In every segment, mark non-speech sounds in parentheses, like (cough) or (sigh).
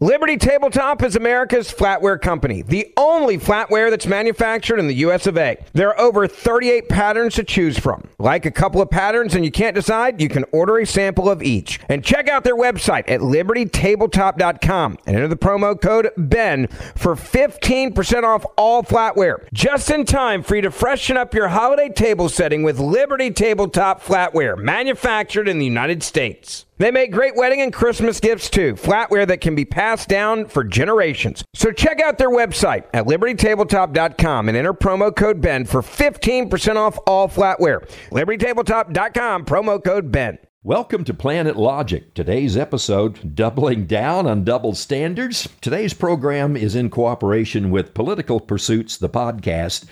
Liberty Tabletop is America's flatware company, the only flatware that's manufactured in the US of A. There are over 38 patterns to choose from. Like a couple of patterns and you can't decide, you can order a sample of each. And check out their website at libertytabletop.com and enter the promo code BEN for 15% off all flatware. Just in time for you to freshen up your holiday table setting with Liberty Tabletop flatware, manufactured in the United States. They make great wedding and Christmas gifts too, flatware that can be passed down for generations. So check out their website at libertytabletop.com and enter promo code BEN for 15% off all flatware. libertytabletop.com, promo code BEN. Welcome to Planet Logic. Today's episode, Doubling Down on Double Standards. Today's program is in cooperation with Political Pursuits, the podcast.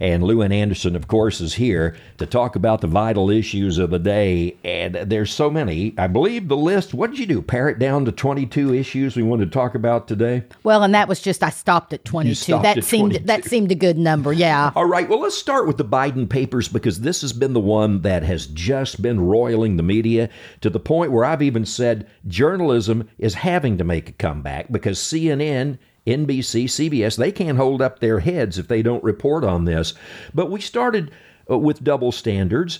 And Lou Ann Anderson, of course, is here to talk about the vital issues of the day. And there's so many. I believe the list, what did you do? Pare it down to 22 issues we wanted to talk about today? Well, and that was just, I stopped at 22. stopped that at seemed 22. that seemed a good number, yeah. (laughs) All right, well, let's start with the Biden papers because this has been the one that has just been roiling the media to the point where I've even said journalism is having to make a comeback because CNN. NBC, CBS, they can't hold up their heads if they don't report on this. But we started uh, with double standards.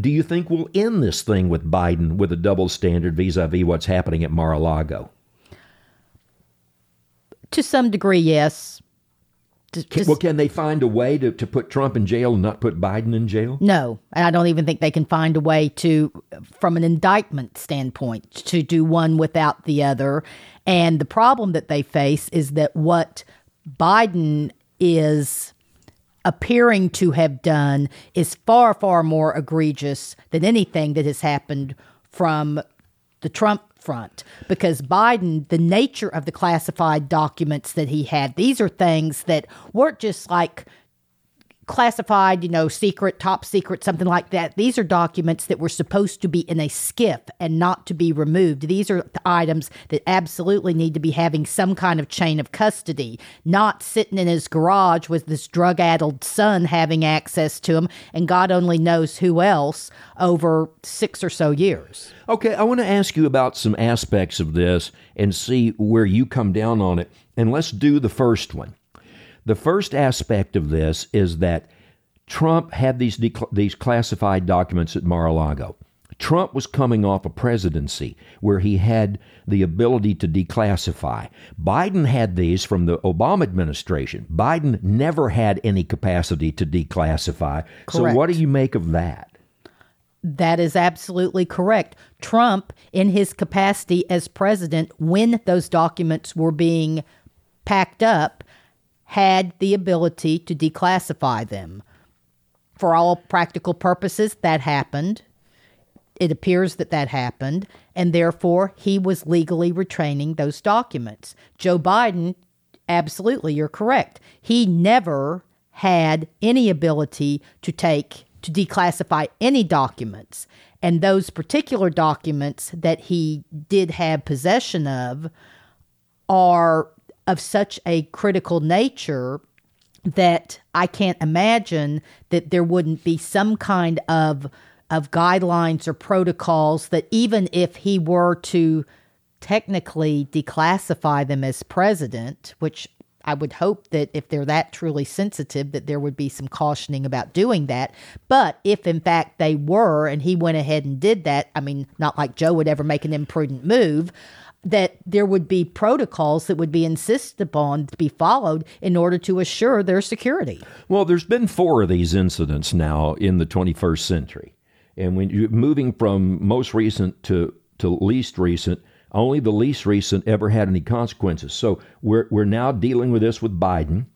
Do you think we'll end this thing with Biden with a double standard vis a vis what's happening at Mar a Lago? To some degree, yes. Just- Can, just- well, can they find a way to, to put Trump in jail and not put Biden in jail? no, and I don't even think they can find a way to, from an indictment standpoint, to do one without the other. And the problem that they face is that what Biden is appearing to have done is far, far more egregious than anything that has happened from the Trump front. Because Biden, the nature of the classified documents that he had, these are things that weren't just like classified, you know, secret, top secret, something like that. These are documents that were supposed to be in a skiff and not to be removed. These are the items that absolutely need to be having some kind of chain of custody, not sitting in his garage with this drug addled son having access to them, and God only knows who else over six or so years. Okay, I want to ask you about some aspects of this and see where you come down on it. And let's do the first one. The first aspect of this is that Trump had these decl- these classified documents at Mar-a-Lago. Trump was coming off a presidency where he had the ability to declassify. Biden had these from the Obama administration. Biden never had any capacity to declassify. So what do you make of that? That is absolutely correct. Trump, in his capacity as president, when those documents were being packed up, had the ability to declassify them. For all practical purposes, that happened. It appears that that happened, and therefore he was legally retraining those documents. Joe Biden, absolutely, you're correct. He never had any ability to take to declassify any documents. And those particular documents that he did have possession of are of such a critical nature that I can't imagine that there wouldn't be some kind of of guidelines or protocols that even if he were to technically declassify them as president, which I would hope that if they're that truly sensitive that there would be some cautioning about doing that. But if in fact they were and he went ahead and did that, I mean not like Joe would ever make an imprudent move, that there would be protocols that would be insisted upon to be followed in order to assure their security. Well, there's been four of these incidents now in the 21st century. And when you're moving from most recent to, to least recent, only the least recent ever had any consequences. So we're, we're now dealing with this with Biden,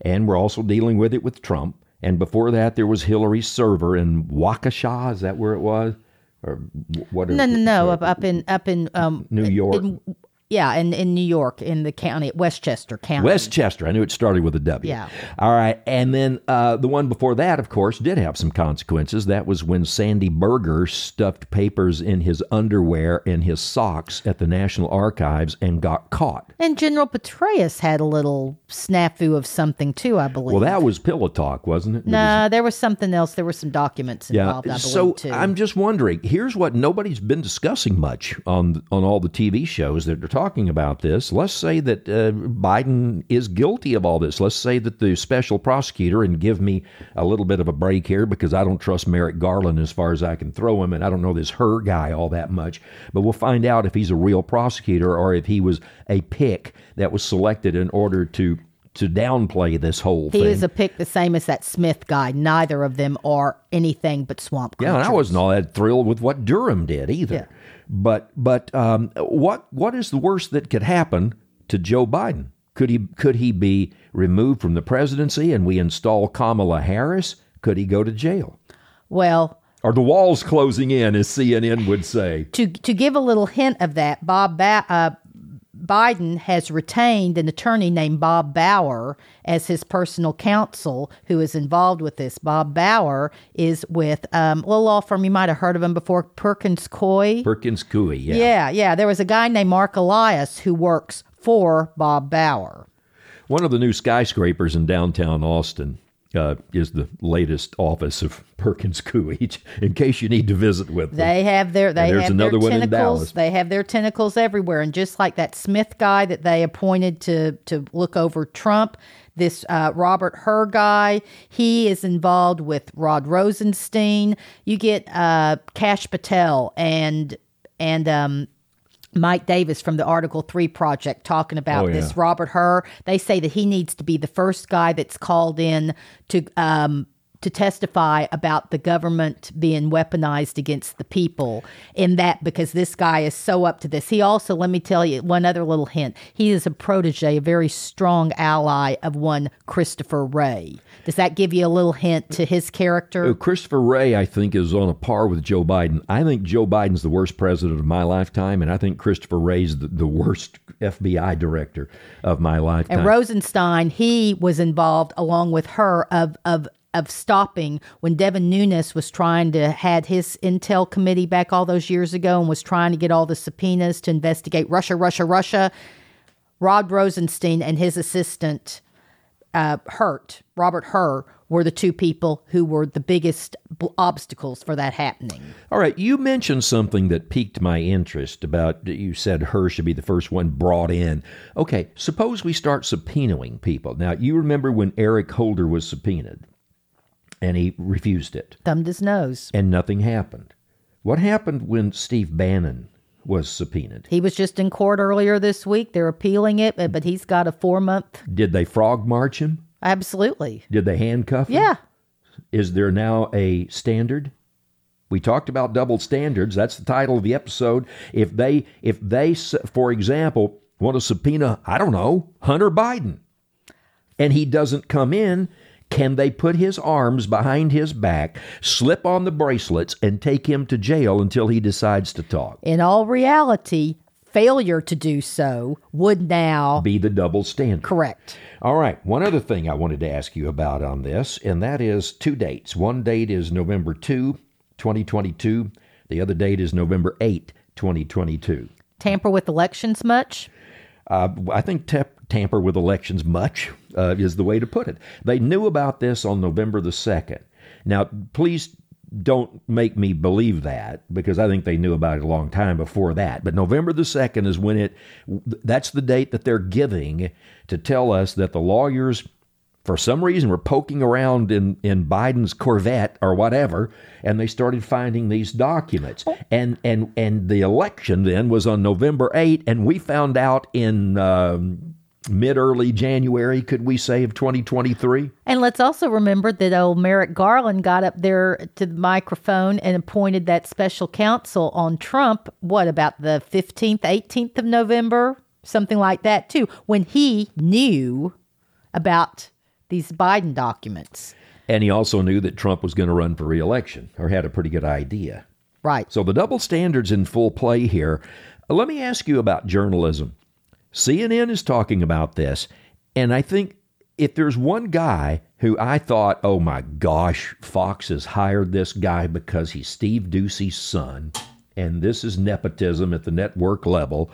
and we're also dealing with it with Trump. And before that, there was Hillary's server in Waukesha. Is that where it was? Or what? No, no, no, up up in up in um New York. in- yeah, in in New York, in the county, Westchester County. Westchester. I knew it started with a W. Yeah. All right. And then uh, the one before that, of course, did have some consequences. That was when Sandy Berger stuffed papers in his underwear and his socks at the National Archives and got caught. And General Petraeus had a little snafu of something too, I believe. Well, that was pillow talk, wasn't it? no, there was something else. There were some documents Yeah. involved, I believe So too. I'm just wondering. Here's what nobody's been discussing much on on all the TV shows that are talking about this. Let's say that uh, Biden is guilty of all this. Let's say that the special prosecutor, and give me a little bit of a break here because I don't trust Merrick Garland as far as I can throw him, and I don't know this Hur guy all that much. But we'll find out if he's a real prosecutor or if he was a pick that was selected in order to to downplay this whole He thing. He was a pick the same as that Smith guy. Neither of them are anything but swamp Yeah, and I wasn't all that thrilled with what Durham did either. Yeah. But but um, what what is the worst that could happen to Joe Biden? Could he could he be removed from the presidency and we install Kamala Harris? Could he go to jail? Well, Are the walls closing in, as CNN would say? to to give a little hint of that, Bob ba- uh, Biden has retained an attorney named Bob Bauer as his personal counsel, who is involved with this. Bob Bauer is with um, a little law firm you might have heard of him before, Perkins Coie. Perkins Coie, yeah. yeah, yeah. There was a guy named Mark Elias who works for Bob Bauer. One of the new skyscrapers in downtown Austin uh, is the latest office of Perkins Coie. (laughs) In case you need to visit with them. They have their they there's have another their tentacles. They have their tentacles everywhere, and just like that Smith guy that they appointed to to look over Trump, this uh, Robert Hur guy, he is involved with Rod Rosenstein. You get uh, Kash Patel and and um, Mike Davis from the Article 3 project talking about Oh, yeah. this Robert Hur. They say that he needs to be the first guy that's called in to um to testify about the government being weaponized against the people in that because this guy is so up to this. He also, let me tell you one other little hint. He is a protege, a very strong ally of one Christopher Wray. Does that give you a little hint to his character? Uh, Christopher Wray, I think, is on a par with Joe Biden. I think Joe Biden's the worst president of my lifetime, and I think Christopher Wray's the, the worst FBI director of my lifetime. And Rosenstein, he was involved along with Hur of of of stopping when Devin Nunes was trying to had his intel committee back all those years ago and was trying to get all the subpoenas to investigate Russia, Russia, Russia. Rod Rosenstein and his assistant uh, Hurt, Robert Hur, were the two people who were the biggest b- obstacles for that happening. All right, you mentioned something that piqued my interest about you said Hur should be the first one brought in. Okay, suppose we start subpoenaing people. Now, you remember when Eric Holder was subpoenaed and he refused it Thumbed his nose. and nothing happened. What happened when Steve Bannon was subpoenaed? He was just in court earlier this week. They're appealing it, but- but he's got a four month. Did they frog march him? Absolutely. Did they handcuff him? Yeah. Is there now a standard? We talked about double standards. That's the title of the episode. If they, if they, for example, want to subpoena, I don't know, Hunter Biden, and he doesn't come in, can they put his arms behind his back, slip on the bracelets, and take him to jail until he decides to talk? In all reality, failure to do so would now Be the double standard. correct. All right. One other thing I wanted to ask you about on this, and that is two dates. One date is November 2, 2022. The other date is November 8, 2022. Tamper with elections much? Uh, I think tap, tamper with elections much uh, is the way to put it. They knew about this on November the 2nd. Now, please don't make me believe that because I think they knew about it a long time before that. But November the 2nd is when it, that's the date that they're giving to tell us that the lawyers for some reason were poking around in, in Biden's Corvette or whatever, and they started finding these documents. And and and the election then was on November 8, and we found out in um, mid early January, could we say, of 2023? And let's also remember that old Merrick Garland got up there to the microphone and appointed that special counsel on Trump, what, about the 15th, 18th of November? Something like that, too, when he knew about these Biden documents. And he also knew that Trump was going to run for reelection, or had a pretty good idea. Right. So the double standards in full play here. Let me ask you about journalism. CNN is talking about this, and I think if there's one guy who I thought, oh my gosh, Fox has hired this guy because he's Steve Doocy's son, and this is nepotism at the network level,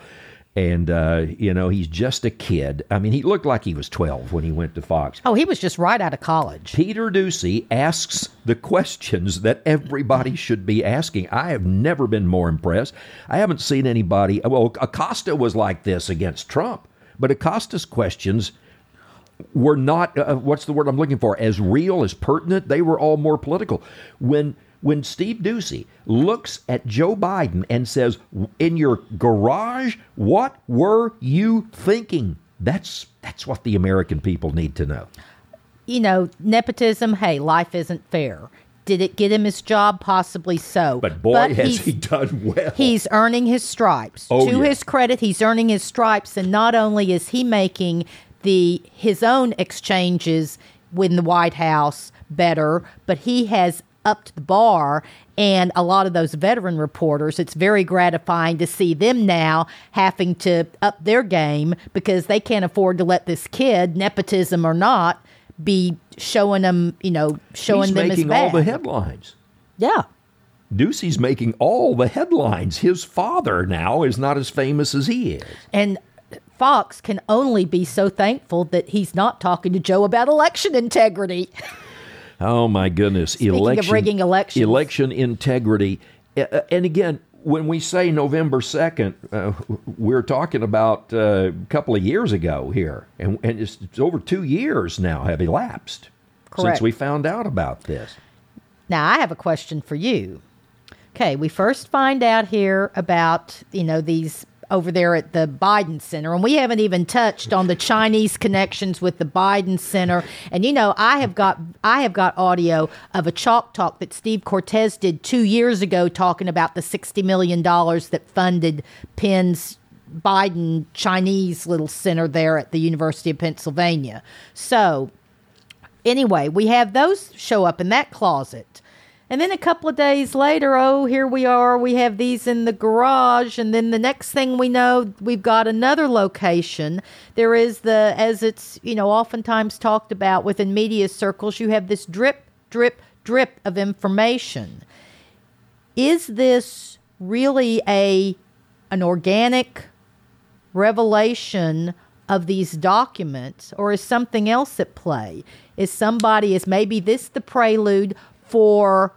And, uh, you know, he's just a kid. I mean, he looked like he was 12 when he went to Fox. Oh, he was just right out of college. Peter Doocy asks the questions that everybody should be asking. I have never been more impressed. I haven't seen anybody. Well, Acosta was like this against Trump, but Acosta's questions were not, uh, what's the word I'm looking for, as real, as pertinent. They were all more political. When when Steve Doocy looks at Joe Biden and says, "In your garage, what were you thinking?" That's that's what the American people need to know. You know, nepotism. Hey, life isn't fair. Did it get him his job? Possibly so. But boy, But has he done well. He's earning his stripes. Oh, to yeah. his credit, he's earning his stripes, and not only is he making the his own exchanges in the White House better, but he has upped the bar. And a lot of those veteran reporters, it's very gratifying to see them now having to up their game because they can't afford to let this kid, nepotism or not, be showing them, you know, showing He's them making as all the headlines. yeah. Doocy's making all the headlines. His father now is not as famous as he is. And Fox can only be so thankful that he's not talking to Joe about election integrity. (laughs) Oh my goodness! of rigging elections. election integrity, Uh, and again, when we say November second, uh, we're talking about uh, a couple of years ago here, and, and it's, it's over two years now have elapsed Correct. since we found out about this. Now, I have a question for you. Okay, we first find out here about, you know, these over there at the Biden Center, and we haven't even touched on the Chinese connections with the Biden Center. And you know, I have got I have got audio of a chalk talk that Steve Cortes did two years ago, talking about the sixty million dollars that funded Penn's Biden Chinese little center there at the University of Pennsylvania. So anyway, we have those show up in that closet. And then a couple of days later, oh, here we are. We have these in the garage. And then the next thing we know, we've got another location. There is the, as it's, you know, oftentimes talked about within media circles, you have this drip, drip, drip of information. Is this really a an organic revelation of these documents or is something else at play is somebody is maybe this the prelude for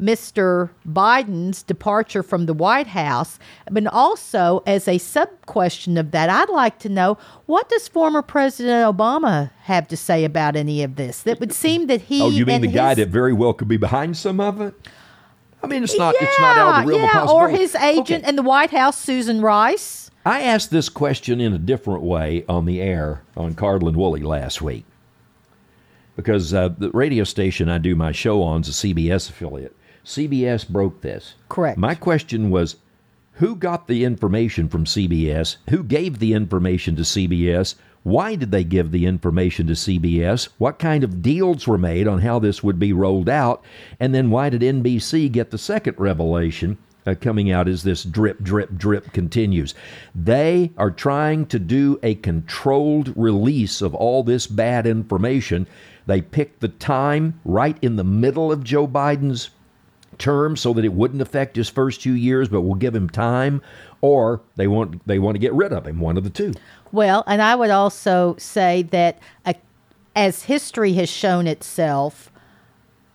Mr. Biden's departure from the White House, but also as a sub question of that, I'd like to know what does former President Obama have to say about any of this? That would seem that he. Oh, you mean the guy that very well could be behind some of it? I mean, it's not. it's not out of the realm yeah, of or his agent Okay. in the White House, Susan Rice. I asked this question in a different way on the air on Cardle and Woolley last week because uh, the radio station I do my show on is a CBS affiliate. CBS broke this. Correct. My question was who got the information from CBS? Who gave the information to CBS? Why did they give the information to CBS? What kind of deals were made on how this would be rolled out? And then why did NBC get the second revelation uh, coming out as this drip, drip, drip continues? They are trying to do a controlled release of all this bad information. They picked the time right in the middle of Joe Biden's term so that it wouldn't affect his first two years, but we'll give him time, or they want they want to get rid of him. One of the two. Well, and I would also say that uh, as history has shown itself,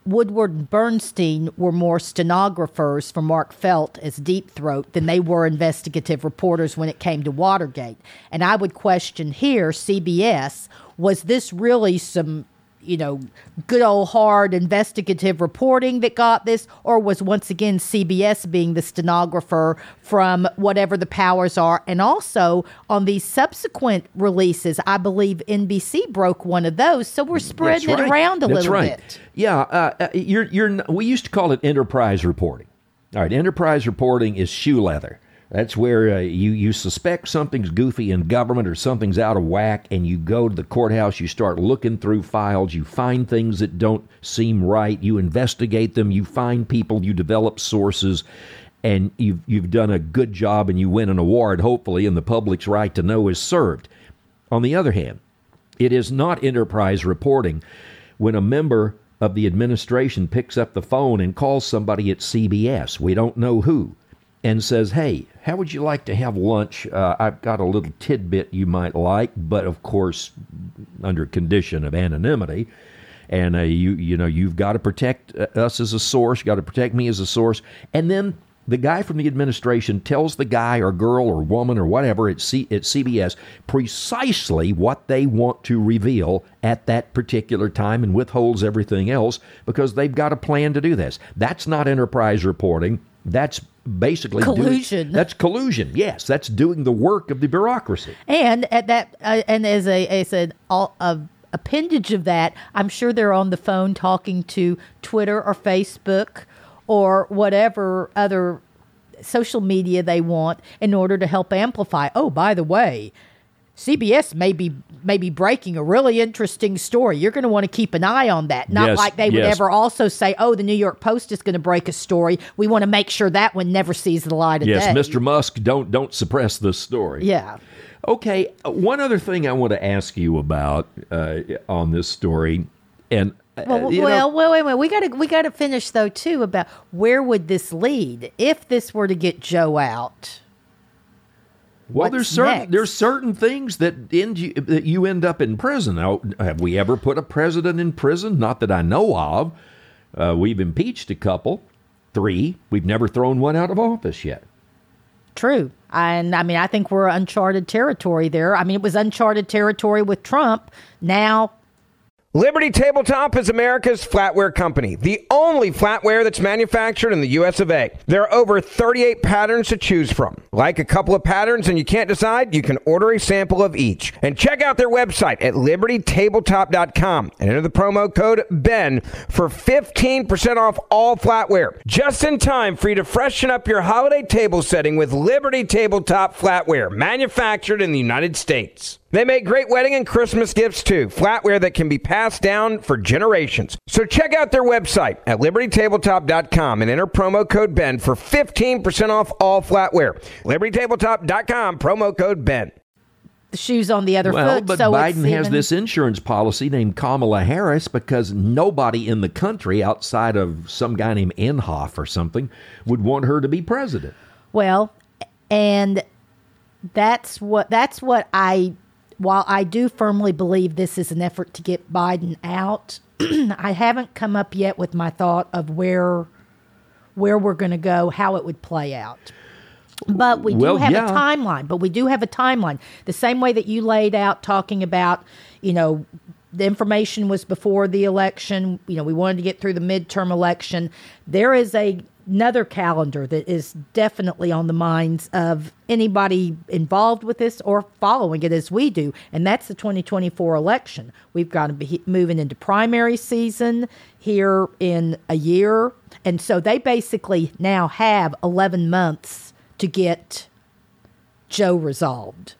Woodward and Bernstein were more stenographers for Mark Felt as Deep Throat than they were investigative reporters when it came to Watergate. And I would question here, CBS, was this really some you know, good old hard investigative reporting that got this, or was once again CBS being the stenographer from whatever the powers are? And also on these subsequent releases, I believe NBC broke one of those. So we're spreading That's it around a That's little right. bit. Yeah, uh, uh, you're you're. We used to call it enterprise reporting. All right, enterprise reporting is shoe leather. That's where uh, you you suspect something's goofy in government or something's out of whack, and you go to the courthouse. You start looking through files. You find things that don't seem right. You investigate them. You find people. You develop sources, and you've you've done a good job, and you win an award, hopefully, and the public's right to know is served. On the other hand, it is not enterprise reporting when a member of the administration picks up the phone and calls somebody at CBS. We don't know who. And says, Hey, how would you like to have lunch? Uh, I've got a little tidbit you might like, but of course, under condition of anonymity. And uh, you, you know, you've got to protect uh, us as a source. You got to protect me as a source. And then the guy from the administration tells the guy or girl or woman or whatever at, C- at CBS precisely what they want to reveal at that particular time and withholds everything else because they've got a plan to do this. That's not enterprise reporting. That's basically collusion. Doing, that's collusion. Yes, that's doing the work of the bureaucracy. And at that, uh, and as a as an all, a appendage of that, I'm sure they're on the phone talking to Twitter or Facebook or whatever other social media they want in order to help amplify. Oh, by the way, CBS may be may be breaking a really interesting story. You're going to want to keep an eye on that. Not yes, like they would ever also say, "Oh, the New York Post is going to break a story." We want to make sure that one never sees the light of yes, day. Yes, Mr. Musk, don't don't suppress this story. Yeah. Okay, one other thing I want to ask you about uh, on this story, and uh, well, well, well, wait, wait. We got to we got to finish though too about where would this lead if this were to get Joe out. Well, What's there's certain next? there's certain things that end you, that you end up in prison. Now, have we ever put a president in prison? Not that I know of. Uh, we've impeached a couple, three. We've never thrown one out of office yet. True. And I mean, I think we're uncharted territory there. I mean, it was uncharted territory with Trump. Now Liberty Tabletop is America's flatware company, the only flatware that's manufactured in the US of A. There are over 38 patterns to choose from. Like a couple of patterns and you can't decide, you can order a sample of each. And check out their website at libertytabletop.com and enter the promo code BEN for 15% off all flatware. Just in time for you to freshen up your holiday table setting with Liberty Tabletop flatware, manufactured in the United States. They make great wedding and Christmas gifts too, flatware that can be passed down for generations. So check out their website at libertytabletop.com and enter promo code BEN for 15% off all flatware. libertytabletop.com, promo code BEN. the shoes on the other Well, foot. but so Biden has even- this insurance policy named Kamala Harris because nobody in the country outside of some guy named Inhofe or something would want her to be president. Well, and that's what that's what I while I do firmly believe this is an effort to get Biden out, (clears throat) I haven't come up yet with my thought of where where we're going to go, how it would play out. But we Well, do have yeah. a timeline. But we do have a timeline. The same way that you laid out talking about, you know, the information was before the election. You know, we wanted to get through the midterm election. There is a another calendar that is definitely on the minds of anybody involved with this or following it as we do, and that's the 2024 election. We've got to be moving into primary season here in a year, and so they basically now have 11 months to get Joe resolved.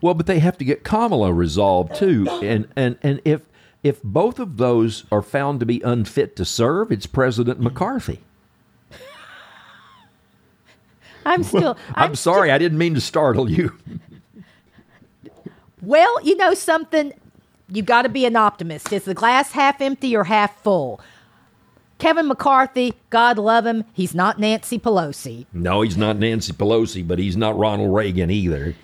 Well, but they have to get Kamala resolved too, (coughs) and and and if if both of those are found to be unfit to serve, it's President mm-hmm. McCarthy. I'm still. I'm, sorry, I didn't mean to startle you. Well, you know something? You've got to be an optimist. Is the glass half empty or half full? Kevin McCarthy, God love him, he's not Nancy Pelosi. No, he's not Nancy Pelosi, but he's not Ronald Reagan either.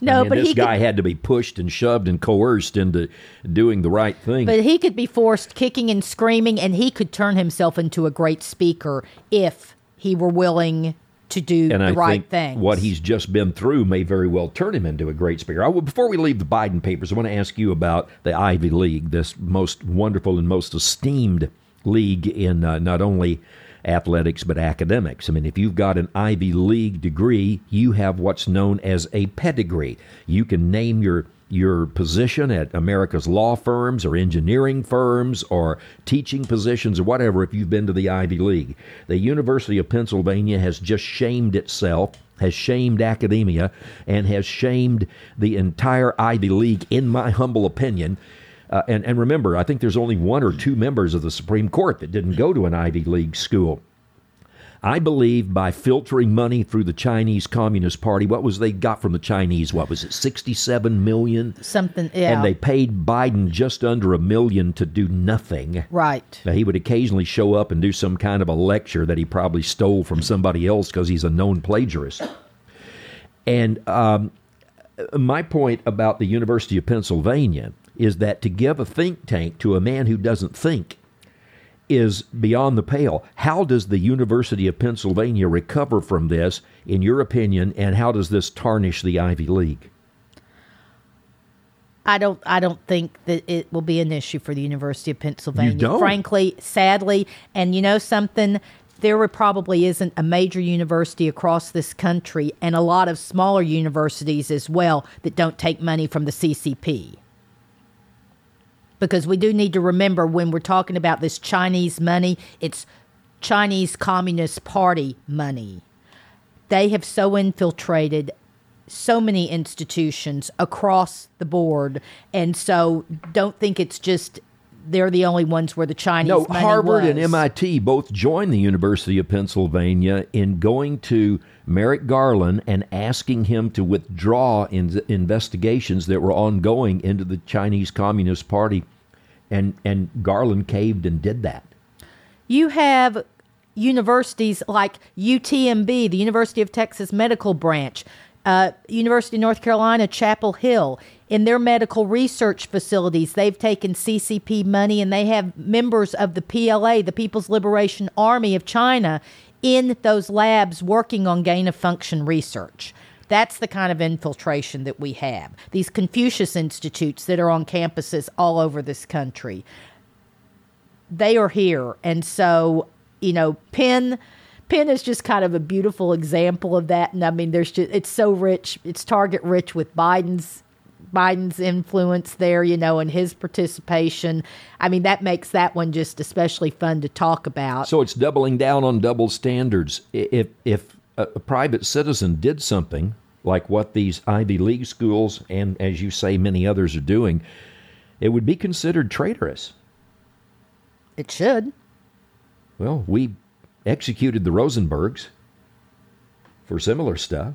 No, I mean, but this he guy could, had to be pushed and shoved and coerced into doing the right thing. but he could be forced kicking and screaming, and he could turn himself into a great speaker if he were willing to do and the I right thing. what he's just been through may very well turn him into a great speaker. I, before we leave the Biden papers, I want to ask you about the Ivy League, this most wonderful and most esteemed league in uh, not only athletics but academics. I mean, if you've got an Ivy League degree, you have what's known as a pedigree. You can name your your position at America's law firms or engineering firms or teaching positions or whatever if you've been to the Ivy League. The University of Pennsylvania has just shamed itself, has shamed academia, and has shamed the entire Ivy League, in my humble opinion. Uh, and, and remember, I think there's only one or two members of the Supreme Court that didn't go to an Ivy League school. I believe by filtering money through the Chinese Communist Party, what was they got from the Chinese? What was it, 67 million? Something, yeah. And they paid Biden just under a million to do nothing. right. Now, he would occasionally show up and do some kind of a lecture that he probably stole from somebody else because he's a known plagiarist. And um, my point about the University of Pennsylvania is that to give a think tank to a man who doesn't think is beyond the pale. How does the University of Pennsylvania recover from this, in your opinion, and how does this tarnish the Ivy League? I don't I don't think that it will be an issue for the University of Pennsylvania. don't? Frankly, sadly, and you know something, there probably isn't a major university across this country and a lot of smaller universities as well that don't take money from the CCP. Because we do need to remember when we're talking about this Chinese money, it's Chinese Communist Party money. They have so infiltrated so many institutions across the board, and so don't think it's just they're the only ones where the Chinese No, Harvard was. and MIT both joined the University of Pennsylvania in going to Merrick Garland and asking him to withdraw in investigations that were ongoing into the Chinese Communist Party, and and Garland caved and did that. You have universities like UTMB, the University of Texas Medical Branch, uh, University of North Carolina, Chapel Hill. In their medical research facilities, they've taken CCP money and they have members of the PLA, the People's Liberation Army of China, in those labs working on gain of function research. That's the kind of infiltration that we have. These Confucius Institutes that are on campuses all over this country they are here and so you know penn penn is just kind of a beautiful example of that and i mean there's just it's so rich it's target rich with biden's biden's influence there you know and his participation i mean that makes that one just especially fun to talk about So it's doubling down on double standards. If if a, a private citizen did something like what these Ivy League schools and, as you say, many others are doing, it would be considered traitorous. it should Well, we executed the Rosenbergs for similar stuff.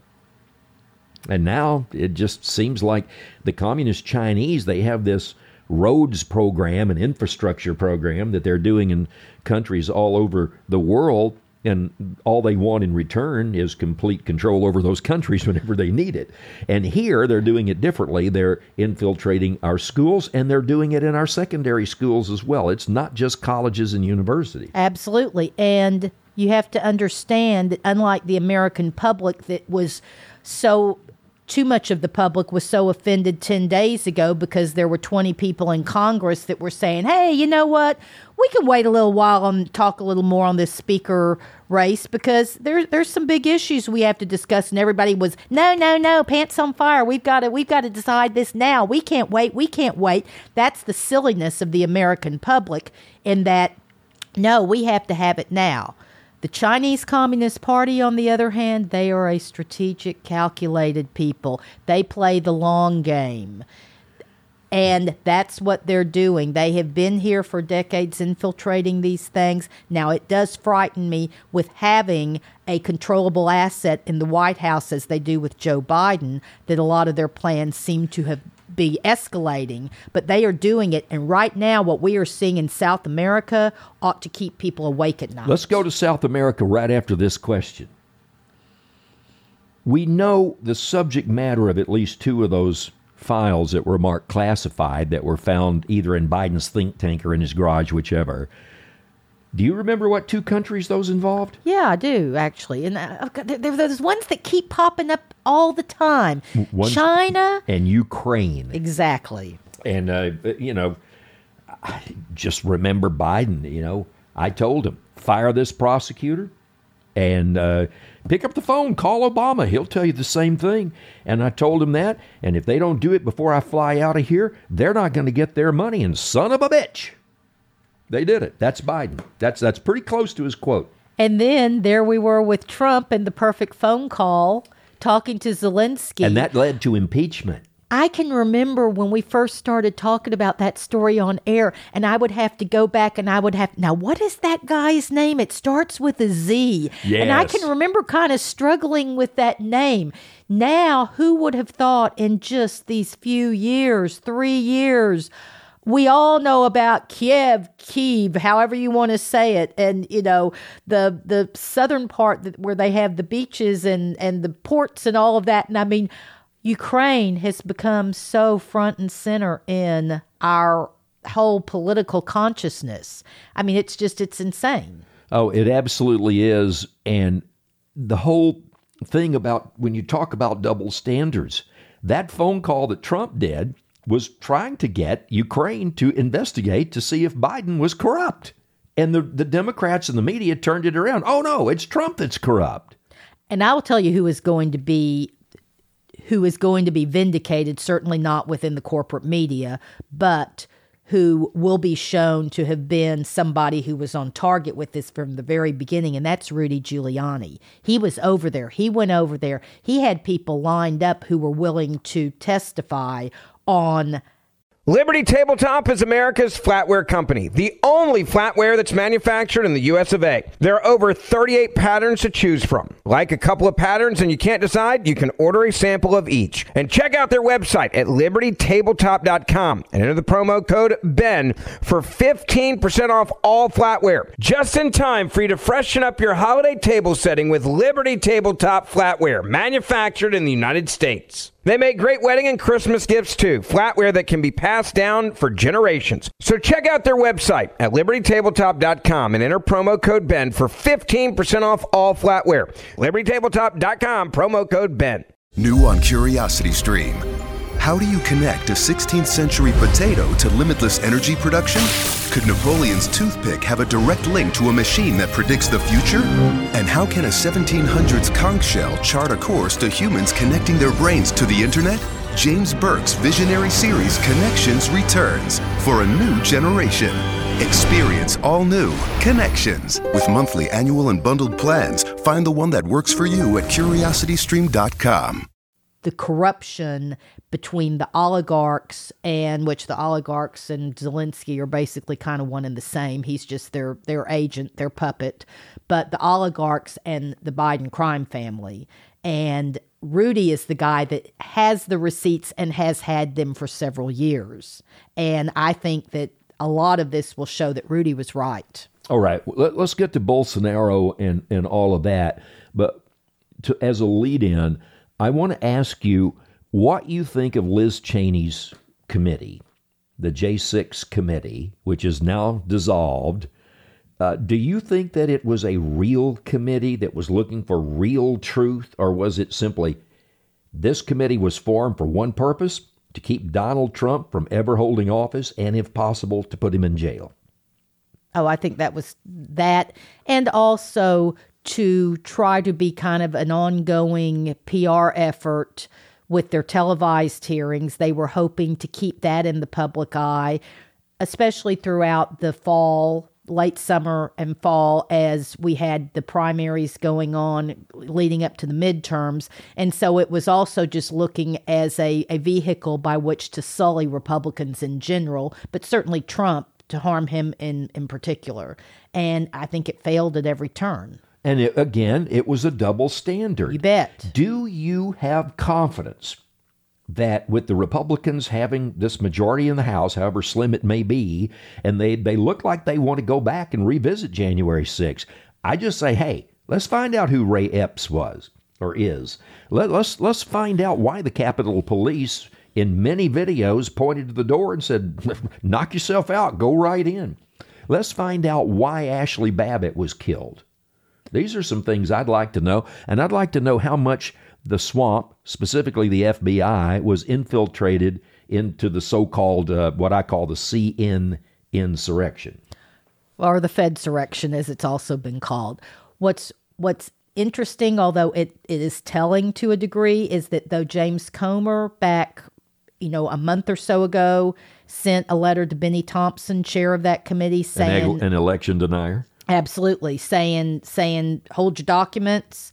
And now it just seems like the communist Chinese, they have this roads program and infrastructure program that they're doing in countries all over the world. And all they want in return is complete control over those countries (laughs) whenever they need it. And here they're doing it differently. They're infiltrating our schools and they're doing it in our secondary schools as well. It's not just colleges and universities. Absolutely. And you have to understand that unlike the American public that was so too much of the public was so offended 10 days ago because there were 20 people in Congress that were saying, "Hey, you know what? We can wait a little while and talk a little more on this speaker race because there, there's some big issues we have to discuss." And everybody was, "No, no, no, pants on fire. We've got to we've got to decide this now. We can't wait. We can't wait." That's the silliness of the American public in that no, we have to have it now. The Chinese Communist Party, on the other hand, they are a strategic, calculated people. They play the long game. And that's what they're doing. They have been here for decades infiltrating these things. Now, it does frighten me with having a controllable asset in the White House, as they do with Joe Biden, that a lot of their plans seem to have be escalating, but they are doing it. And right now, what we are seeing in South America ought to keep people awake at night. Let's go to South America right after this question. We know the subject matter of at least two of those files that were marked classified that were found either in Biden's think tank or in his garage, whichever. Do you remember what two countries those involved? Yeah, I do actually, and uh, I've got, there, there- there's ones that keep popping up all the time. China, And Ukraine. exactly. And, uh, you know, I just remember Biden, you know, I told him, fire this prosecutor and uh, pick up the phone, call Obama. He'll tell you the same thing. And I told him that. And if they don't do it before I fly out of here, they're not going to get their money. And son of a bitch, they did it. That's Biden. That's, that's pretty close to his quote. And then there we were with Trump and the perfect phone call, talking to Zelensky. And that led to impeachment. I can remember when we first started talking about that story on air, and I would have to go back and I would have, now, what is that guy's name? It starts with a Z. Yes. And I can remember kind of struggling with that name. Now, who would have thought in just these few years, three years, we all know about Kiev, Kiev, however you want to say it, and you know the the southern part that, where they have the beaches and and the ports and all of that. And I mean, Ukraine has become so front and center in our whole political consciousness. I mean, it's just it's insane. Oh, it absolutely is. And the whole thing about when you talk about double standards, that phone call that Trump did was trying to get Ukraine to investigate to see if Biden was corrupt. And the, the Democrats and the media turned it around. Oh, no, it's Trump that's corrupt. And I will tell you who is going to be who is going to be vindicated, certainly not within the corporate media, but who will be shown to have been somebody who was on target with this from the very beginning, and that's Rudy Giuliani. He was over there. He went over there. He had people lined up who were willing to testify on Liberty Tabletop is America's flatware company, the only flatware that's manufactured in the US of A. There are over 38 patterns to choose from. Like a couple of patterns and you can't decide, you can order a sample of each. And check out their website at libertytabletop.com and enter the promo code BEN for 15% off all flatware. Just in time for you to freshen up your holiday table setting with Liberty Tabletop flatware, manufactured in the United States. They make great wedding and Christmas gifts too, flatware that can be passed down for generations. So check out their website at libertytabletop.com and enter promo code BEN for 15% off all flatware. libertytabletop.com, promo code BEN. New on Curiosity Stream. How do you connect a 16th century potato to limitless energy production? Could Napoleon's toothpick have a direct link to a machine that predicts the future? And how can a 1700s conch shell chart a course to humans connecting their brains to the internet? James Burke's visionary series Connections returns for a new generation. Experience all new Connections. With monthly, annual, and bundled plans, find the one that works for you at curiositystream.com. the corruption between the oligarchs and which the oligarchs and Zelensky are basically kind of one and the same. He's just their their agent, their puppet. But the oligarchs and the Biden crime family. And Rudy is the guy that has the receipts and has had them for several years. And I think that a lot of this will show that Rudy was right. All right, let, us get to Bolsonaro and, and all of that. But to, as a lead in, I want to ask you what you think of Liz Cheney's committee, the J6 committee, which is now dissolved. Uh, do you think that it was a real committee that was looking for real truth, or was it simply this committee was formed for one purpose to keep Donald Trump from ever holding office and, if possible, to put him in jail? Oh, I think that was that. And also to try to be kind of an ongoing PR effort with their televised hearings. They were hoping to keep that in the public eye, especially throughout the fall, late summer and fall, as we had the primaries going on leading up to the midterms. And so it was also just looking as a, a vehicle by which to sully Republicans in general, but certainly Trump to harm him in, in particular. And I think it failed at every turn. And it, again, it was a double standard. You bet. Do you have confidence that with the Republicans having this majority in the House, however slim it may be, and they, they look like they want to go back and revisit January 6th, I just say, hey, let's find out who Ray Epps was or is. Let, let's, let's find out why the Capitol Police, in many videos, pointed to the door and said, (laughs) knock yourself out, go right in. Let's find out why Ashli Babbitt was killed. These are some things I'd like to know, and I'd like to know how much the swamp, specifically the FBI, was infiltrated into the so-called uh, what I call the CN insurrection. or the Fedsurrection, as it's also been called. What's what's interesting, although it, it is telling to a degree, is that though James Comer back, you know, a month or so ago, sent a letter to Benny Thompson, chair of that committee, An, saying an election denier. Absolutely saying saying hold your documents.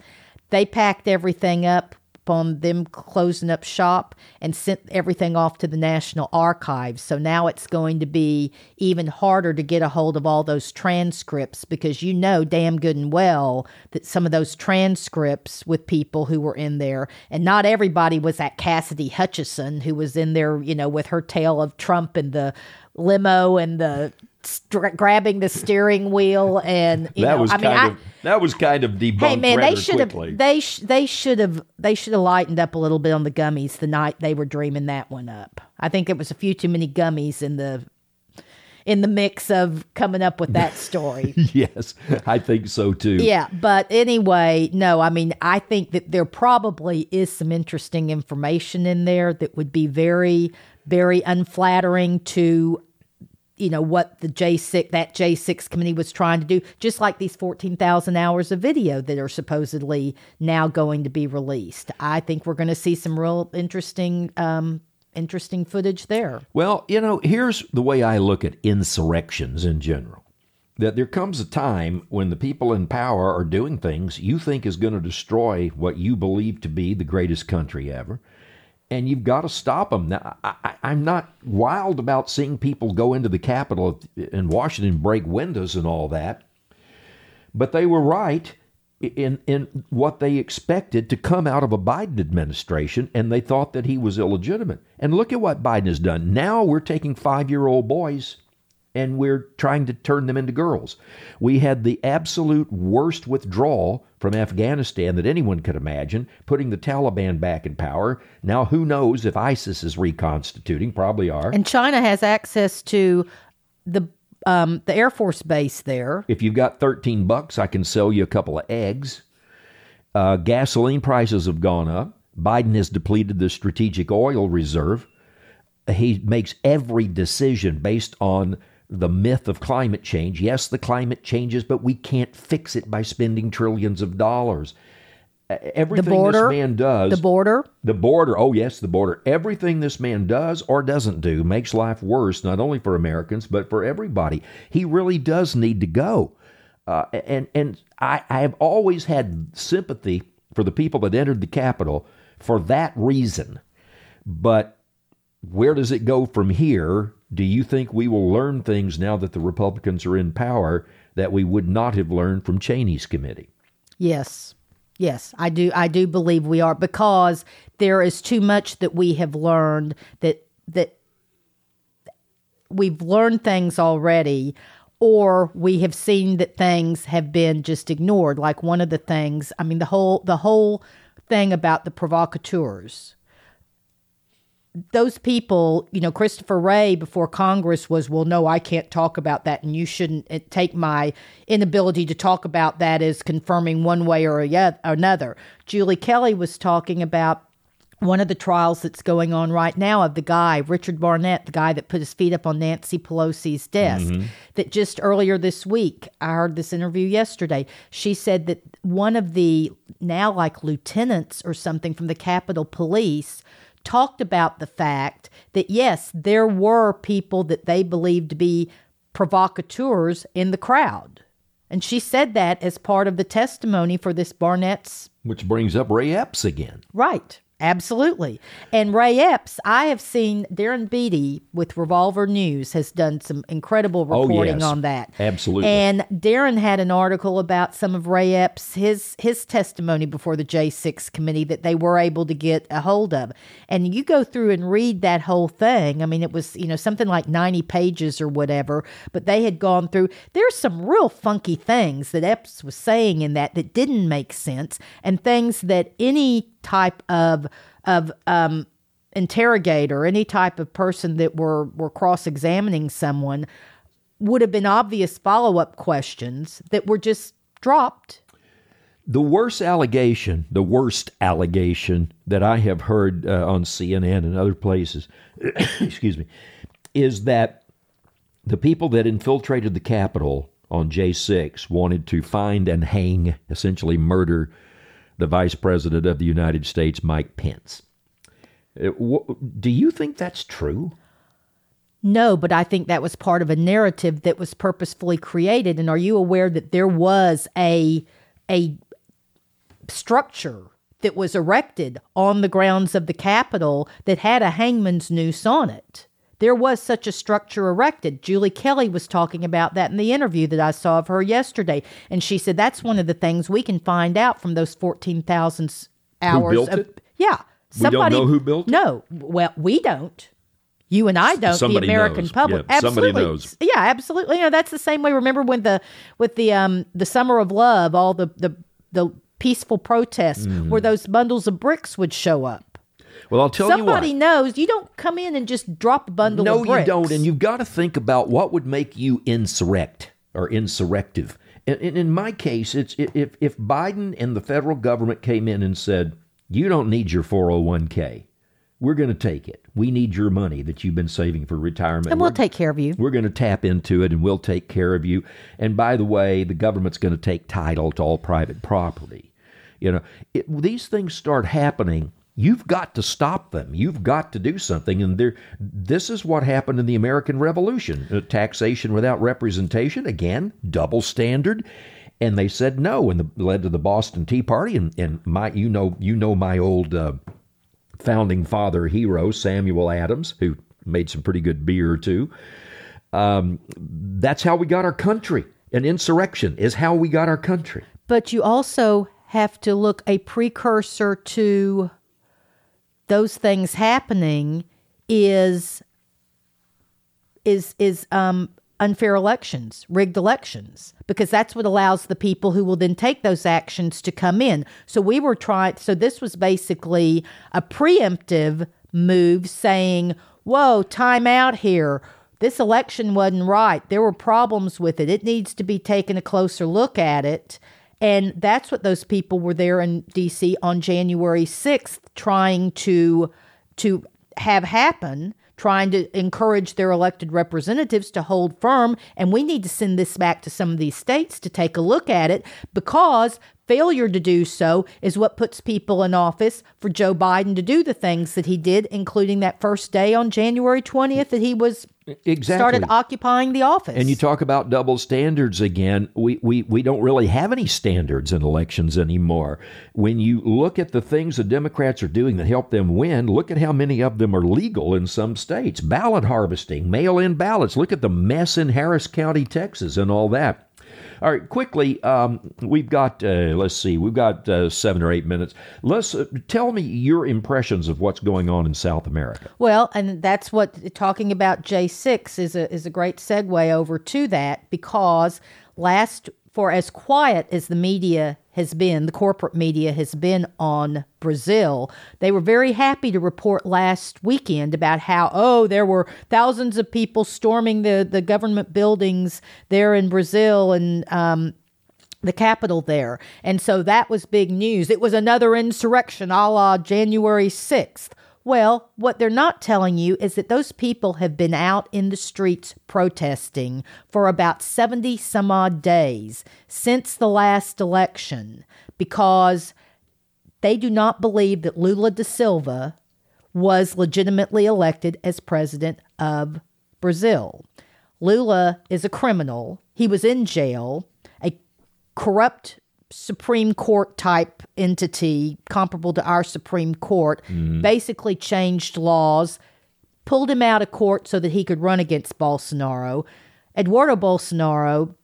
They packed everything up upon them closing up shop and sent everything off to the National Archives. So now it's going to be even harder to get a hold of all those transcripts because you know damn good and well that some of those transcripts with people who were in there, and not everybody was that Cassidy Hutchinson who was in there, you know, with her tale of Trump and the limo and the st- grabbing the steering wheel and you that know, was I kind mean, I, of that was kind of debunked Hey man, they should quickly. have they sh- they should have they should have lightened up a little bit on the gummies the night they were dreaming that one up. I think it was a few too many gummies in the in the mix of coming up with that story. (laughs) yes, I think so too. yeah, but anyway, no, I mean, I think that there probably is some interesting information in there that would be very very unflattering to you know what the J6 that J6 committee was trying to do just like these 14,000 hours of video that are supposedly now going to be released. I think we're going to see some real interesting um interesting footage there. Well, you know, here's the way I look at insurrections in general. That there comes a time when the people in power are doing things you think is going to destroy what you believe to be the greatest country ever. And you've got to stop them. Now, I, I'm not wild about seeing people go into the Capitol in Washington, break windows and all that. But they were right in in what they expected to come out of a Biden administration, and they thought that he was illegitimate. And look at what Biden has done. Now we're taking five year old boys and we're trying to turn them into girls. We had the absolute worst withdrawal from Afghanistan that anyone could imagine, putting the Taliban back in power. Now who knows if ISIS is reconstituting? Probably are. And China has access to the um, the Air Force base there. If you've got 13 bucks, I can sell you a couple of eggs. Uh, gasoline prices have gone up. Biden has depleted the strategic oil reserve. He makes every decision based on the myth of climate change. Yes, the climate changes, but we can't fix it by spending trillions of dollars. Everything border, this man does, The border. the border, oh yes, the border. Everything this man does or doesn't do makes life worse, not only for Americans, but for everybody. He really does need to go. Uh, and and I, I have always had sympathy for the people that entered the Capitol for that reason. But where does it go from here? Do you think we will learn things now that the Republicans are in power that we would not have learned from Cheney's committee? Yes. Yes, I do I do believe we are because there is too much that we have learned that that we've learned things already or we have seen that things have been just ignored like one of the things I mean the whole the whole thing about the provocateurs those people, you know, Christopher Wray before Congress was, well, no, I can't talk about that, and you shouldn't uh, take my inability to talk about that as confirming one way or another. Julie Kelly was talking about one of the trials that's going on right now of the guy, Richard Barnett, the guy that put his feet up on Nancy Pelosi's desk, that just earlier this week, I heard this interview yesterday. She said that one of the now like lieutenants or something from the Capitol Police talked about the fact that yes, there were people that they believed to be provocateurs in the crowd. And she said that as part of the testimony for this Barnett's Which brings up Ray Epps again. Right. Absolutely. And Ray Epps, I have seen Darren Beattie with Revolver News has done some incredible Oh, reporting yes. on that. Absolutely. And Darren had an article about some of Ray Epps, his his testimony before the J6 committee that they were able to get a hold of. And you go through and read that whole thing. I mean, it was, you know, something like 90 pages or whatever, but they had gone through there's some real funky things that Epps was saying in that that didn't make sense and things that any type of of um interrogator, any type of person that were were cross examining someone would have been obvious follow up questions that were just dropped. The worst allegation, the worst allegation that I have heard uh, on CNN and other places, (coughs) excuse me, is that the people that infiltrated the Capitol on J6 wanted to find and hang, essentially murder, the Vice President of the United States, Mike Pence. Uh, Do you think that's true? No, but I think that was part of a narrative that was purposefully created. And are you aware that there was a a structure that was erected on the grounds of the Capitol that had a hangman's noose on it. There was such a structure erected. Julie Kelly was talking about that in the interview that I saw of her yesterday. And she said that's one of the things we can find out from those 14,000 hours. built of, it? Yeah. Somebody, We don't know who built it? No. Well, we don't. You and I don't. Somebody the American knows. public, Yeah, somebody absolutely. knows. Yeah, absolutely. You know, that's the same way. Remember when the with the um the summer of love, all the the the peaceful protests Mm-hmm. where those bundles of bricks would show up. Well, I'll tell Somebody you what. Somebody knows you don't come in and just drop a bundle No, you don't. And you've got to think about what would make you insurrect or insurrective. And, and in my case, it's if if Biden and the federal government came in and said, "You don't need your 401k. We're going to take it. We need your money that you've been saving for retirement. and we'll We're- take care of you. We're going to tap into it and we'll take care of you. And by the way, the government's going to take title to all private property. You know, it, these things start happening. You've got to stop them. You've got to do something. And there, this is what happened in the American Revolution: Uh, taxation without representation. Again, double standard. And they said no, and the, led to the Boston Tea Party. And, and my, you know, you know my old uh, founding father hero, Samuel Adams, who made some pretty good beer too. Um, that's how we got our country. An insurrection is how we got our country. But you also have to look a precursor to those things happening is is is um unfair elections, rigged elections, because that's what allows the people who will then take those actions to come in. So we were trying, so this was basically a preemptive move saying, whoa, time out here. This election wasn't right. There were problems with it. It needs to be taken a closer look at it. And that's what those people were there in DC on January 6th trying to to have happen, trying to encourage their elected representatives to hold firm. And we need to send this back to some of these states to take a look at it because failure to do so is what puts people in office for Joe Biden to do the things that he did, including that first day on January 20th that he was Exactly. started occupying the office. And you talk about double standards again. We, we, we don't really have any standards in elections anymore. When you look at the things the Democrats are doing that help them win, look at how many of them are legal in some states. Ballot harvesting, mail in ballots. Look at the mess in Harris County, Texas, and all that. All right, quickly, um, we've got, uh, let's see, we've got uh, seven or eight minutes. Let's uh, tell me your impressions of what's going on in South America. Well, and that's what talking about J6 is a is a great segue over to that because last for as quiet as the media has been, the corporate media has been on Brazil, they were very happy to report last weekend about how, oh, there were thousands of people storming the, the government buildings there in Brazil and um, the capital there. And so that was big news. It was another insurrection a la January 6th. Well, what they're not telling you is that those people have been out in the streets protesting for about 70 some odd days since the last election because they do not believe that Lula da Silva was legitimately elected as president of Brazil. Lula is a criminal. He was in jail. A corrupt Supreme Court type entity, comparable to our Supreme Court, basically changed laws, pulled him out of court so that he could run against Bolsonaro. Eduardo Bolsonaro,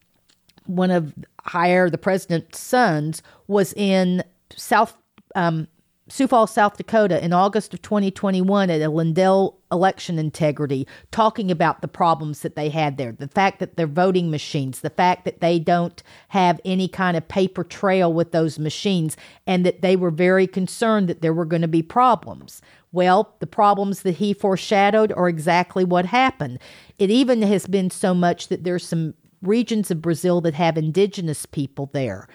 one of Jair, the president's sons, was in South um, Sioux Falls, South Dakota, in August of 2021 at a Lindell election integrity, talking about the problems that they had there, the fact that their voting machines, the fact that they don't have any kind of paper trail with those machines, and that they were very concerned that there were going to be problems. Well, the problems that he foreshadowed are exactly what happened. It even has been so much that there's some regions of Brazil that have indigenous people there.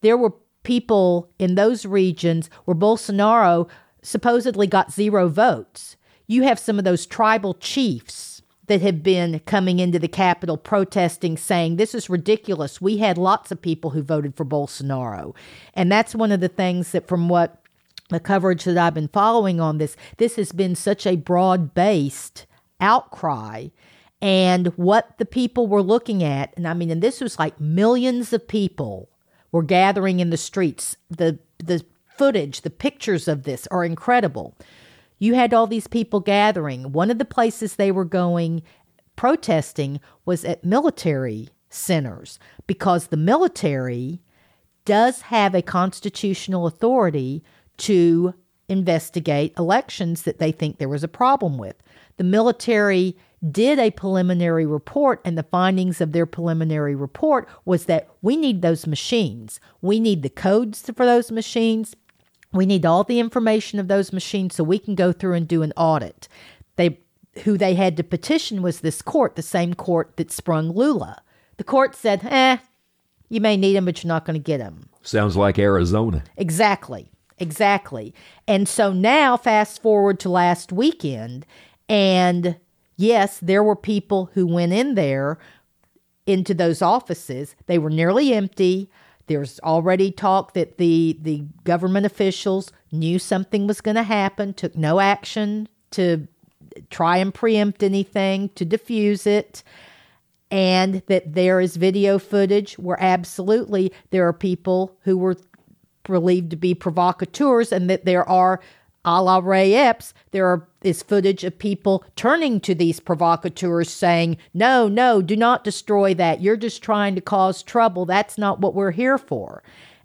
There were people in those regions where Bolsonaro supposedly got zero votes. You have some of those tribal chiefs that have been coming into the Capitol protesting, saying, This is ridiculous. We had lots of people who voted for Bolsonaro. And that's one of the things that, from what the coverage that I've been following on this, this has been such a broad based outcry. And what the people were looking at, and I mean, and this was like millions of people were gathering in the streets. The the footage, the pictures of this are incredible. You had all these people gathering. One of the places they were going protesting was at military centers because the military does have a constitutional authority to investigate elections that they think there was a problem with. The military did a preliminary report, and the findings of their preliminary report was that we need those machines. We need the codes for those machines. We need all the information of those machines so we can go through and do an audit. They who they had to petition was this court, the same court that sprung Lula. The court said, "Eh, you may need them, but you're not going to get them." Sounds like Arizona. Exactly. Exactly. And so now, fast forward to last weekend, and yes, there were people who went in there into those offices. They were nearly empty. There's already talk that the, the government officials knew something was going to happen, took no action to try and preempt anything, to diffuse it, and that there is video footage where absolutely there are people who were believed to be provocateurs and that there are a la Ray Epps, there are, is footage of people turning to these provocateurs saying, No, no, do not destroy that. You're just trying to cause trouble. That's not what we're here for.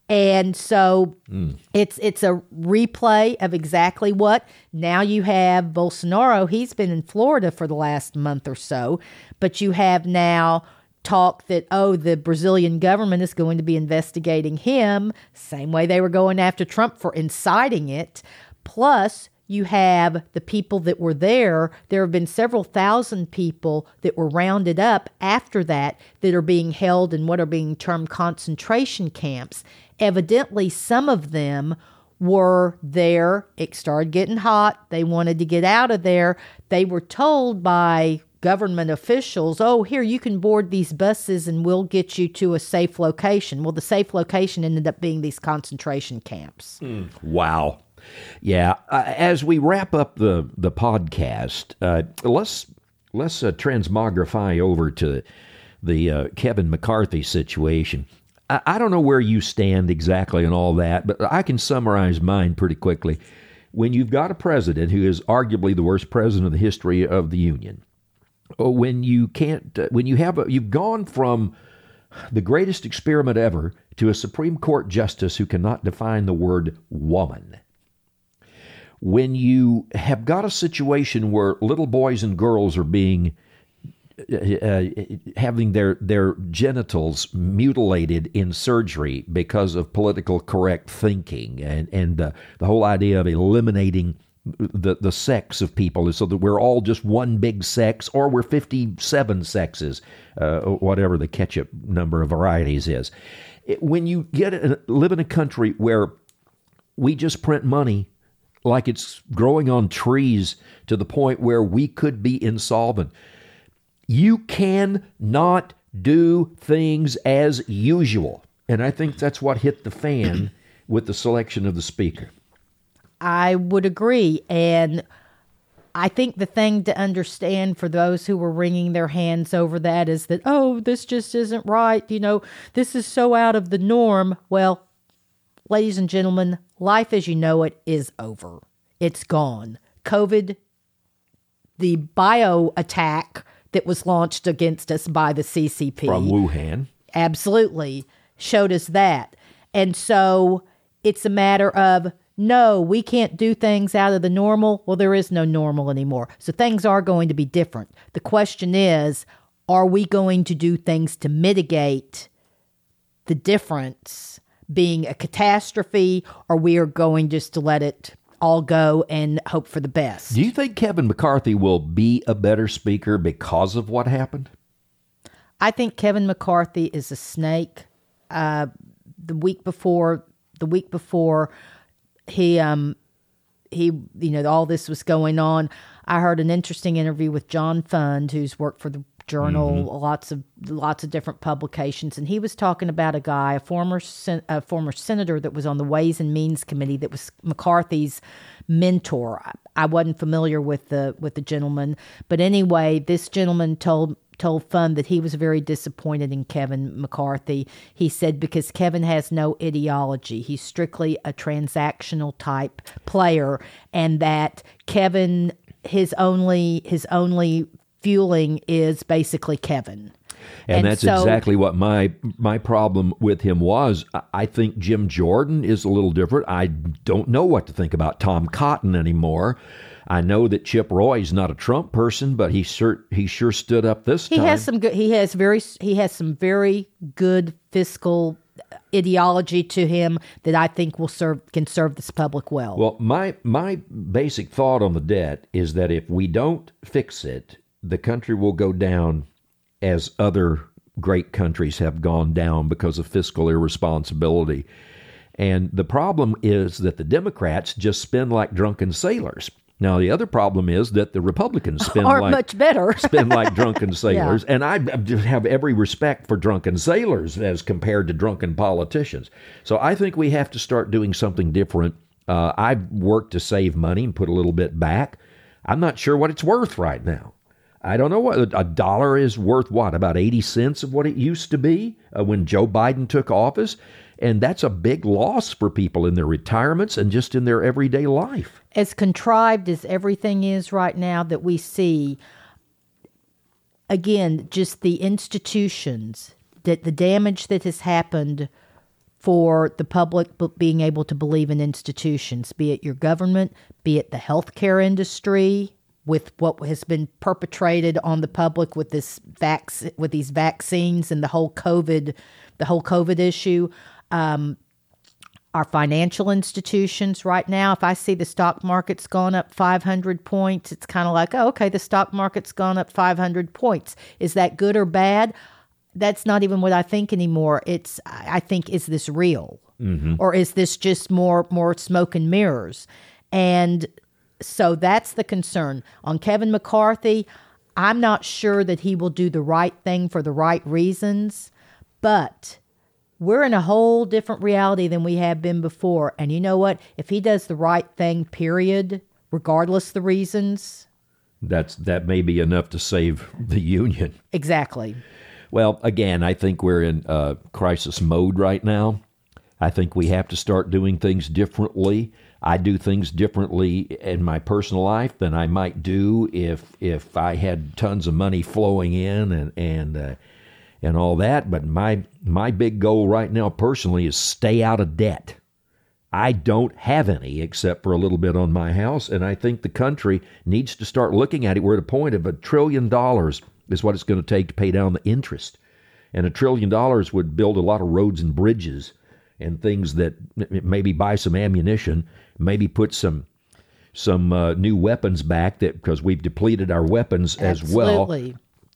And so mm. it's it's a replay of exactly what now you have Bolsonaro. He's been in Florida for the last month or so, but you have now talk that, oh, the Brazilian government is going to be investigating him, same way they were going after Trump for inciting it. Plus, you have the people that were there. There have been several thousand people that were rounded up after that that are being held in what are being termed concentration camps. Evidently, some of them were there. It started getting hot. They wanted to get out of there. They were told by government officials, oh, here, you can board these buses and we'll get you to a safe location. Well, the safe location ended up being these concentration camps. Mm, wow. Yeah. Uh, as we wrap up the, the podcast, uh, let's, let's uh, transmogrify over to the uh, Kevin McCarthy situation. I, I don't know where you stand exactly on all that, but I can summarize mine pretty quickly. When you've got a president who is arguably the worst president in the history of the Union, uh, when you can't, uh, when you have, a, you've gone from the greatest experiment ever to a Supreme Court justice who cannot define the word woman. When you have got a situation where little boys and girls are being uh, uh, having their their genitals mutilated in surgery because of political correct thinking and and uh, the whole idea of eliminating the the sex of people is so that we're all just one big sex or we're 57 sexes uh, whatever the ketchup number of varieties is. When you get a, live in a country where we just print money like it's growing on trees to the point where we could be insolvent you can not do things as usual and i think that's what hit the fan (clears throat) with the selection of the speaker I would agree. And I think the thing to understand for those who were wringing their hands over that is that, oh, this just isn't right. You know, this is so out of the norm. Well, ladies and gentlemen, life as you know it is over. It's gone. COVID, the bio attack that was launched against us by the CCP from Wuhan, absolutely showed us that. And so it's a matter of no, we can't do things out of the normal. Well, there is no normal anymore. So things are going to be different. The question is are we going to do things to mitigate the difference being a catastrophe, or we are going just to let it all go and hope for the best? Do you think Kevin McCarthy will be a better speaker because of what happened? I think Kevin McCarthy is a snake. Uh, the week before, the week before he um he you know all this was going on i heard an interesting interview with john fund who's worked for the journal mm-hmm. lots of lots of different publications and he was talking about a guy a former sen- a former senator that was on the ways and means committee that was mccarthy's mentor I, I wasn't familiar with the with the gentleman but anyway this gentleman told told Fund that he was very disappointed in Kevin McCarthy. He said because Kevin has no ideology, he's strictly a transactional type player, and that Kevin his only his only fueling is basically Kevin. And, And that's so- exactly what my my problem with him was. I- think Jim Jordan is a little different. I don't know what to think about Tom Cotton anymore. I know that Chip Roy's not a Trump person, but he sure he sure stood up this He time. has some good. He has very. He has some very good fiscal ideology to him that I think will serve can serve this public well. Well, my my basic thought on the debt is that if we don't fix it, the country will go down as other great countries have gone down because of fiscal irresponsibility. And the problem is that the Democrats just spend like drunken sailors. Now the other problem is that the Republicans (laughs) spend Aren't like much better. (laughs) spend like drunken (laughs) sailors. And I just have every respect for drunken sailors as compared to drunken politicians. So I think we have to start doing something different. Uh, I've worked to save money and put a little bit back. I'm not sure what it's worth right now. I don't know what a dollar is worth. What about eighty cents of what it used to be uh, when Joe Biden took office, and that's a big loss for people in their retirements and just in their everyday life. as contrived as everything is right now that we see, again, just the institutions, that the damage that has happened for the public being able to believe in institutions, be it your government, be it the healthcare industry, with what has been perpetrated on the public with this vac- with these vaccines and the whole COVID, the whole COVID issue. Um, our financial institutions right now, if I see the stock market's gone up 500 points, it's kind of like, oh, okay, the stock market's gone up 500 points. Is that good or bad? That's not even what I think anymore. It's, I I think, is this real? Or is this just more, more smoke and mirrors? And so that's the concern. On Kevin McCarthy, I'm not sure that he will do the right thing for the right reasons, but we're in a whole different reality than we have been before. And you know what? If he does the right thing, period, regardless the reasons, That's that may be enough to save the union. exactly. Well, again, I think we're in uh, crisis mode right now. I think we have to start doing things differently. I do things differently in my personal life than I might do if if I had tons of money flowing in and and uh, and all that. But my my big goal right now, personally, is stay out of debt. I don't have any except for a little bit on my house, and I think the country needs to start looking at it. We're at a point of a trillion dollars is what it's going to take to pay down the interest, and a trillion dollars would build a lot of roads and bridges and things that maybe buy some ammunition, maybe put some some uh, new weapons back that because we've depleted our weapons as well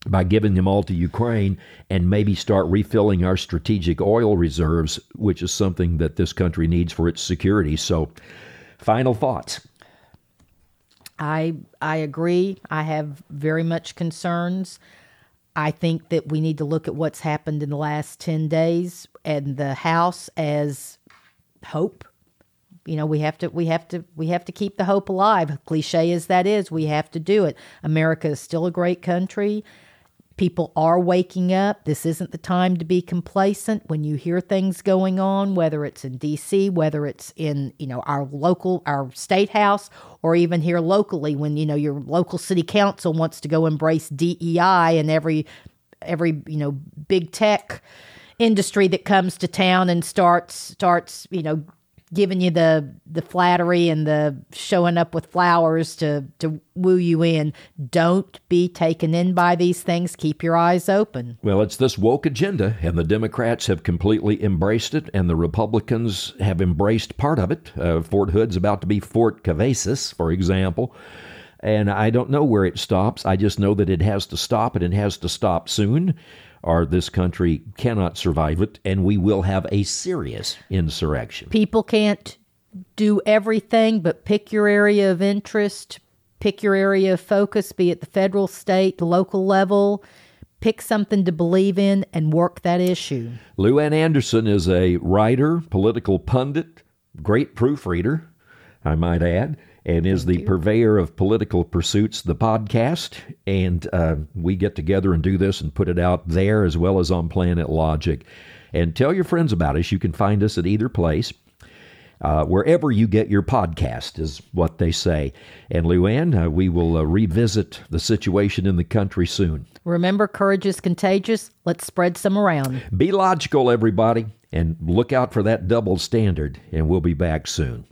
by giving them all to Ukraine and maybe start refilling our strategic oil reserves, which is something that this country needs for its security. So, final thoughts. I I agree. I have very much concerns. I think that we need to look at what's happened in the last 10 days and the house as hope. You know, we have to we have to we have to keep the hope alive. Cliche as that is, we have to do it. America is still a great country. People are waking up. This isn't the time to be complacent when you hear things going on, whether it's in DC, whether it's in, you know, our local, our state house, or even here locally when, you know, your local city council wants to go embrace DEI and every, every, you know, big tech industry that comes to town and starts, starts, you know, giving you the the flattery and the showing up with flowers to to woo you in. Don't be taken in by these things. Keep your eyes open. Well, it's this woke agenda, and the Democrats have completely embraced it, and the Republicans have embraced part of it. Uh, Fort Hood's about to be Fort Cavazos, for example. And I don't know where it stops. I just know that it has to stop, and it has to stop soon, or this country cannot survive it, and we will have a serious insurrection. People can't do everything, but pick your area of interest, pick your area of focus, be it the federal, state, local level. Pick something to believe in and work that issue. Lou Ann Anderson is a writer, political pundit, great proofreader, I might add, and is the purveyor of Political Pursuits, the podcast. And uh, we get together and do this and put it out there as well as on Planet Logic. And tell your friends about us. You can find us at either place. Uh, wherever you get your podcast is what they say. And Lou Ann, uh, we will uh, revisit the situation in the country soon. Remember, courage is contagious. Let's spread some around. Be logical, everybody, and look out for that double standard, and we'll be back soon.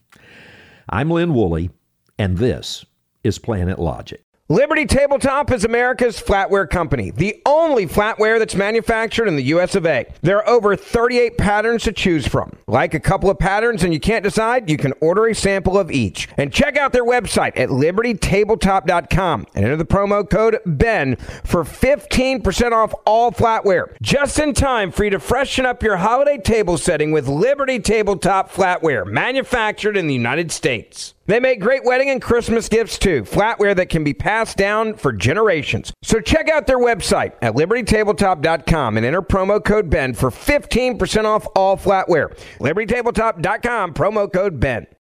I'm Lynn Woolley, and this is Planet Logic. Liberty Tabletop is America's flatware company, the only flatware that's manufactured in the US of A. There are over 38 patterns to choose from. Like a couple of patterns and you can't decide, you can order a sample of each. And check out their website at libertytabletop.com and enter the promo code BEN for 15% off all flatware. Just in time for you to freshen up your holiday table setting with Liberty Tabletop flatware, manufactured in the United States. They make great wedding and Christmas gifts too, flatware that can be passed down for generations. So check out their website at libertytabletop.com and enter promo code BEN for 15% off all flatware. libertytabletop.com, promo code BEN.